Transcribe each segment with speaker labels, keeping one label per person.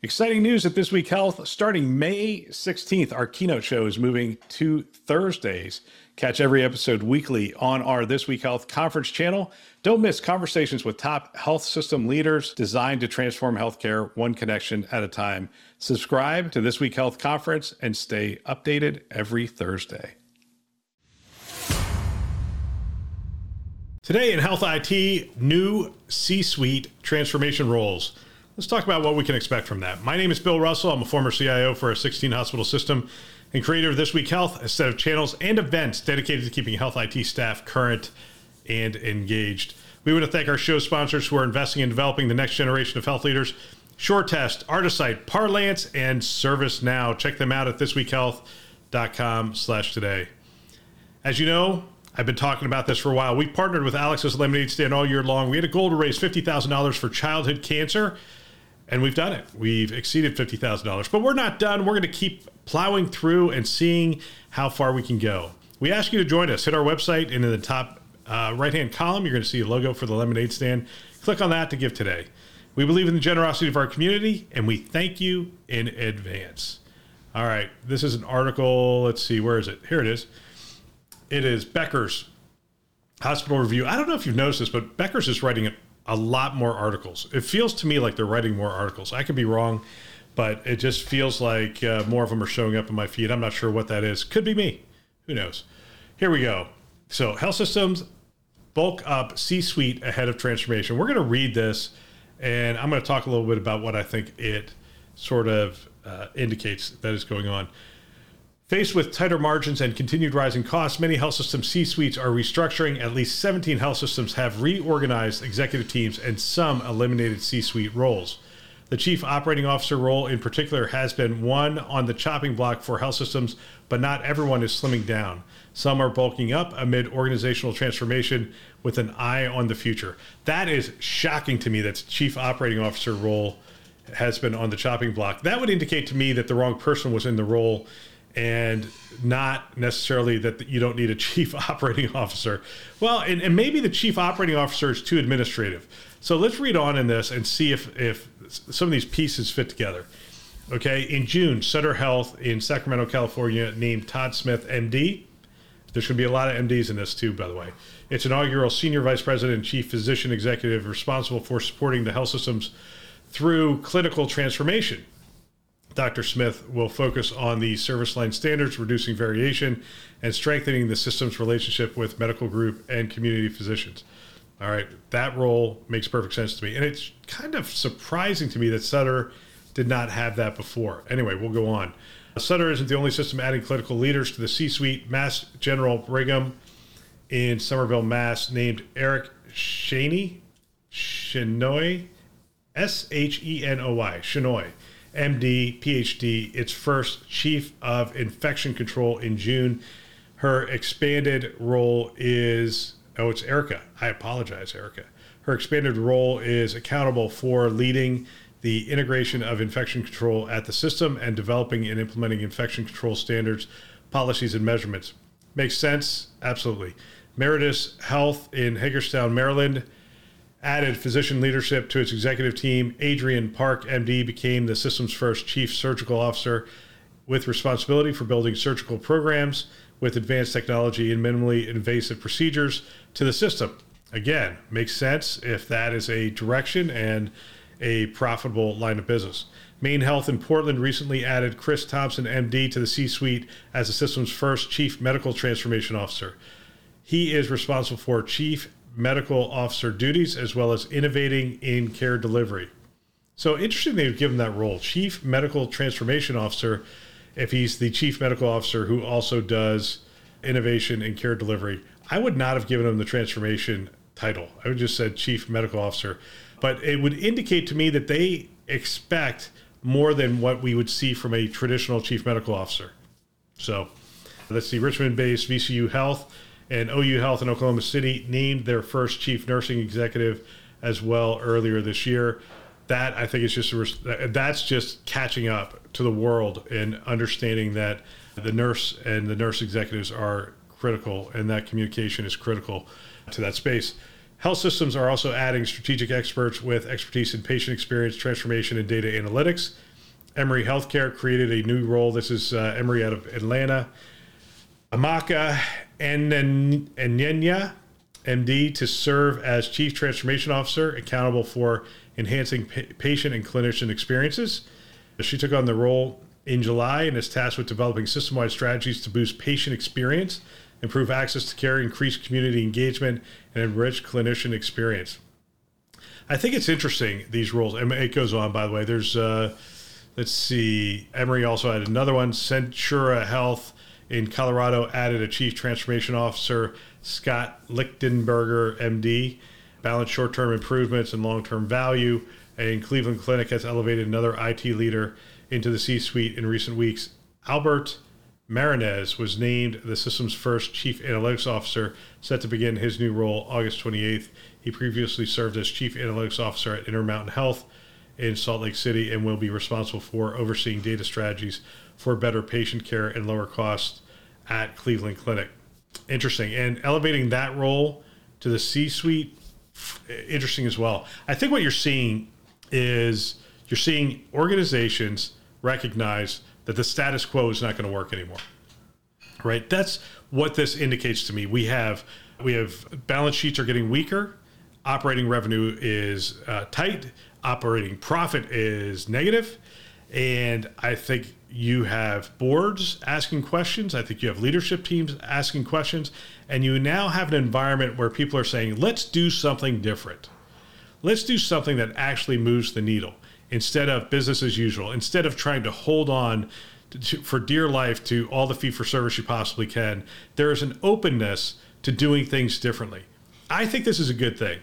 Speaker 1: Exciting news at This Week Health. Starting May 16th, our keynote show is moving to Thursdays. Catch every episode weekly on our This Week Health conference channel. Don't miss conversations with top health system leaders designed to transform healthcare one connection at a time. Subscribe to This Week Health conference and stay updated every Thursday. Today in Health IT, new C suite transformation roles. Let's talk about what we can expect from that. My name is Bill Russell. I'm a former CIO for a 16 hospital system and creator of This Week Health, a set of channels and events dedicated to keeping health IT staff current and engaged. We want to thank our show sponsors who are investing in developing the next generation of health leaders. SureTest, Artisight, Parlance, and ServiceNow. Check them out at thisweekhealth.com slash today. As you know, I've been talking about this for a while. We partnered with Alex's Lemonade Stand all year long. We had a goal to raise $50,000 for childhood cancer and we've done it. We've exceeded $50,000, but we're not done. We're going to keep plowing through and seeing how far we can go. We ask you to join us. Hit our website, and in the top uh, right hand column, you're going to see a logo for the lemonade stand. Click on that to give today. We believe in the generosity of our community, and we thank you in advance. All right, this is an article. Let's see, where is it? Here it is. It is Becker's Hospital Review. I don't know if you've noticed this, but Becker's is writing a lot more articles. It feels to me like they're writing more articles. I could be wrong, but it just feels like uh, more of them are showing up in my feed. I'm not sure what that is. Could be me. Who knows? Here we go. So, health systems bulk up C suite ahead of transformation. We're going to read this and I'm going to talk a little bit about what I think it sort of uh, indicates that is going on. Faced with tighter margins and continued rising costs, many health system C suites are restructuring. At least 17 health systems have reorganized executive teams, and some eliminated C suite roles. The chief operating officer role, in particular, has been one on the chopping block for health systems, but not everyone is slimming down. Some are bulking up amid organizational transformation with an eye on the future. That is shocking to me that chief operating officer role has been on the chopping block. That would indicate to me that the wrong person was in the role and not necessarily that you don't need a chief operating officer. Well, and, and maybe the chief operating officer is too administrative. So let's read on in this and see if, if some of these pieces fit together. Okay, in June, Sutter Health in Sacramento, California named Todd Smith MD. There's going to be a lot of MDs in this too, by the way. Its inaugural senior vice president and chief physician executive responsible for supporting the health systems through clinical transformation. Dr. Smith will focus on the service line standards, reducing variation, and strengthening the system's relationship with medical group and community physicians. All right, that role makes perfect sense to me. And it's kind of surprising to me that Sutter did not have that before. Anyway, we'll go on. Sutter isn't the only system adding clinical leaders to the C suite. Mass General Brigham in Somerville, Mass, named Eric Shaney, Shenoy, S H E N O Y, Shenoy MD, PhD, its first chief of infection control in June. Her expanded role is oh, it's Erica. I apologize, Erica. Her expanded role is accountable for leading the integration of infection control at the system and developing and implementing infection control standards, policies, and measurements. Makes sense? Absolutely. Meritus Health in Hagerstown, Maryland added physician leadership to its executive team. Adrian Park, MD, became the system's first chief surgical officer with responsibility for building surgical programs with advanced technology and minimally invasive procedures to the system. Again, makes sense if that is a direction and a profitable line of business. Maine Health in Portland recently added Chris Thompson, MD, to the C suite as the system's first chief medical transformation officer. He is responsible for chief medical officer duties as well as innovating in care delivery. So interesting they've given that role, chief medical transformation officer, if he's the chief medical officer who also does innovation in care delivery. I would not have given him the transformation title. I would just said chief medical officer, but it would indicate to me that they expect more than what we would see from a traditional chief medical officer. So let's see, Richmond based VCU Health and OU Health in Oklahoma City named their first chief nursing executive as well earlier this year. That I think is just that's just catching up to the world and understanding that the nurse and the nurse executives are critical, and that communication is critical to that space. Health systems are also adding strategic experts with expertise in patient experience, transformation, and data analytics. Emory Healthcare created a new role. This is uh, Emory out of Atlanta. Amaka Enenya, MD, to serve as Chief Transformation Officer, accountable for enhancing pa- patient and clinician experiences. She took on the role in July and is tasked with developing system wide strategies to boost patient experience, improve access to care, increase community engagement, and enrich clinician experience. I think it's interesting, these roles. And it goes on, by the way. There's, uh, let's see, Emory also had another one, Centura Health in Colorado added a chief transformation officer, Scott Lichtenberger, MD, balanced short term improvements and long term value. And Cleveland Clinic has elevated another IT leader into the C suite in recent weeks. Albert Marinez was named the system's first chief analytics officer, set to begin his new role August 28th. He previously served as chief analytics officer at Intermountain Health in Salt Lake City and will be responsible for overseeing data strategies for better patient care and lower costs at Cleveland Clinic. Interesting. And elevating that role to the C suite, interesting as well. I think what you're seeing is you're seeing organizations recognize that the status quo is not going to work anymore. Right? That's what this indicates to me. We have we have balance sheets are getting weaker, operating revenue is uh, tight, operating profit is negative, and I think you have boards asking questions. I think you have leadership teams asking questions. And you now have an environment where people are saying, let's do something different. Let's do something that actually moves the needle instead of business as usual, instead of trying to hold on to, for dear life to all the fee for service you possibly can. There is an openness to doing things differently. I think this is a good thing.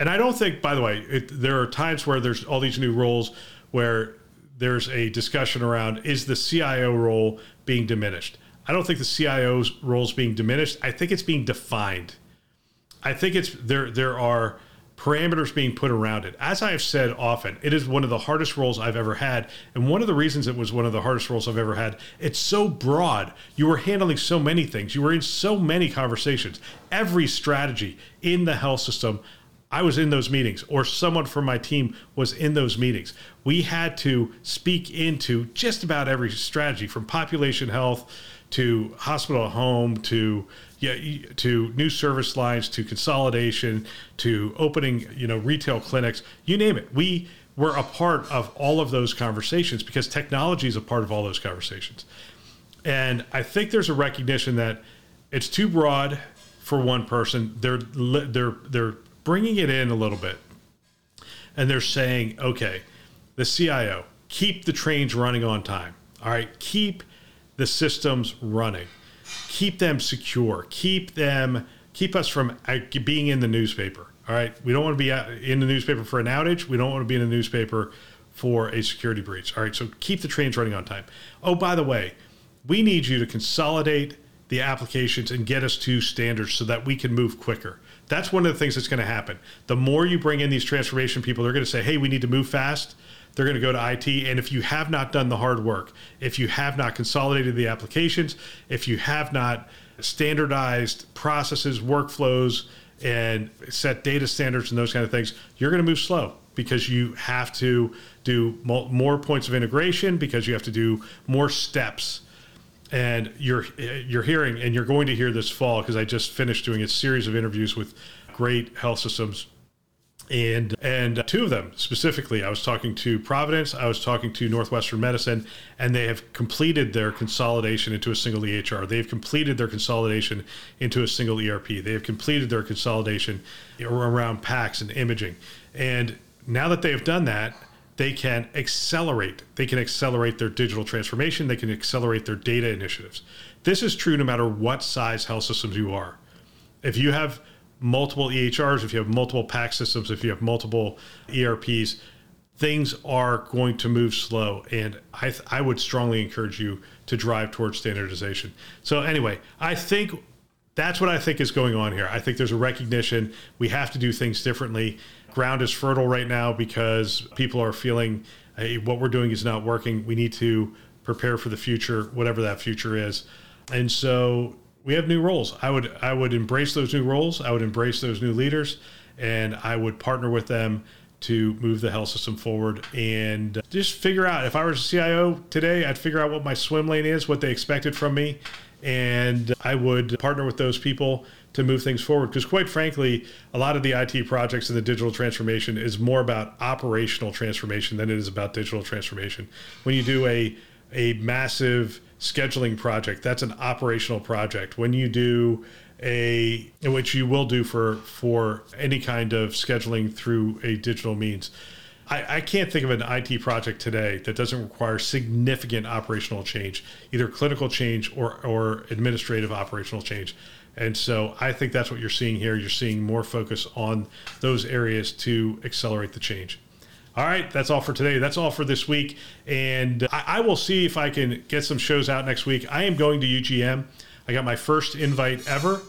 Speaker 1: And I don't think, by the way, it, there are times where there's all these new roles where there's a discussion around is the CIO role being diminished? I don't think the CIO's role is being diminished. I think it's being defined. I think it's there. There are parameters being put around it. As I have said often, it is one of the hardest roles I've ever had. And one of the reasons it was one of the hardest roles I've ever had, it's so broad. You were handling so many things, you were in so many conversations. Every strategy in the health system I was in those meetings, or someone from my team was in those meetings. We had to speak into just about every strategy from population health to hospital at home to yeah, to new service lines to consolidation to opening you know retail clinics you name it. We were a part of all of those conversations because technology is a part of all those conversations. And i think there's a recognition that it's too broad for one person. They're they're they're bringing it in a little bit. And they're saying, okay, the CIO, keep the trains running on time. All right, keep the systems running, keep them secure, keep them, keep us from uh, being in the newspaper. All right, we don't want to be in the newspaper for an outage. We don't want to be in the newspaper for a security breach. All right, so keep the trains running on time. Oh, by the way, we need you to consolidate the applications and get us to standards so that we can move quicker. That's one of the things that's going to happen. The more you bring in these transformation people, they're going to say, hey, we need to move fast. They're going to go to IT. And if you have not done the hard work, if you have not consolidated the applications, if you have not standardized processes, workflows, and set data standards and those kind of things, you're going to move slow because you have to do more points of integration, because you have to do more steps and you're you're hearing and you're going to hear this fall because I just finished doing a series of interviews with great health systems. And and two of them specifically I was talking to Providence I was talking to Northwestern Medicine and they have completed their consolidation into a single EHR they've completed their consolidation into a single ERP they have completed their consolidation around PACS and imaging. And now that they have done that they can accelerate. They can accelerate their digital transformation. They can accelerate their data initiatives. This is true no matter what size health systems you are. If you have multiple EHRs, if you have multiple PAC systems, if you have multiple ERPs, things are going to move slow. And I, I would strongly encourage you to drive towards standardization. So, anyway, I think that's what I think is going on here. I think there's a recognition we have to do things differently ground is fertile right now because people are feeling hey, what we're doing is not working. We need to prepare for the future, whatever that future is. And so we have new roles. I would I would embrace those new roles. I would embrace those new leaders, and I would partner with them to move the health system forward and just figure out if I was a CIO today, I'd figure out what my swim lane is, what they expected from me, and I would partner with those people to move things forward. Because, quite frankly, a lot of the IT projects and the digital transformation is more about operational transformation than it is about digital transformation. When you do a a massive scheduling project, that's an operational project. When you do a which you will do for for any kind of scheduling through a digital means. I, I, can't think of an IT project today that doesn't require significant operational change, either clinical change or, or administrative operational change. And so I think that's what you're seeing here. You're seeing more focus on those areas to accelerate the change. All right, that's all for today. That's all for this week. And I, I will see if I can get some shows out next week. I am going to UGM. I got my first invite ever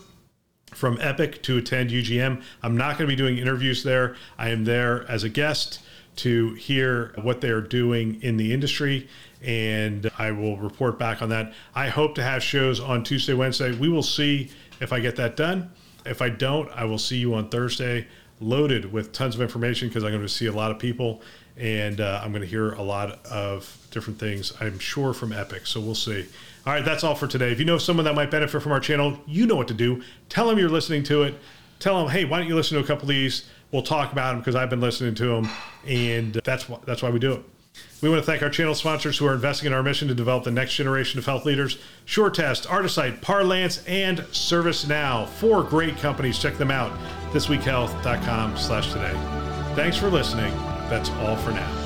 Speaker 1: from Epic to attend UGM. I'm not going to be doing interviews there. I am there as a guest to hear what they are doing in the industry and I will report back on that. I hope to have shows on Tuesday, Wednesday. We will see if I get that done. If I don't, I will see you on Thursday, loaded with tons of information because I'm going to see a lot of people and uh, I'm going to hear a lot of different things, I'm sure, from Epic. So we'll see. All right, that's all for today. If you know someone that might benefit from our channel, you know what to do. Tell them you're listening to it. Tell them, hey, why don't you listen to a couple of these? We'll talk about them because I've been listening to them, and that's why, that's why we do it. We want to thank our channel sponsors who are investing in our mission to develop the next generation of health leaders SureTest, Artisight, Parlance, and ServiceNow. Four great companies. Check them out. Thisweekhealth.com slash today. Thanks for listening. That's all for now.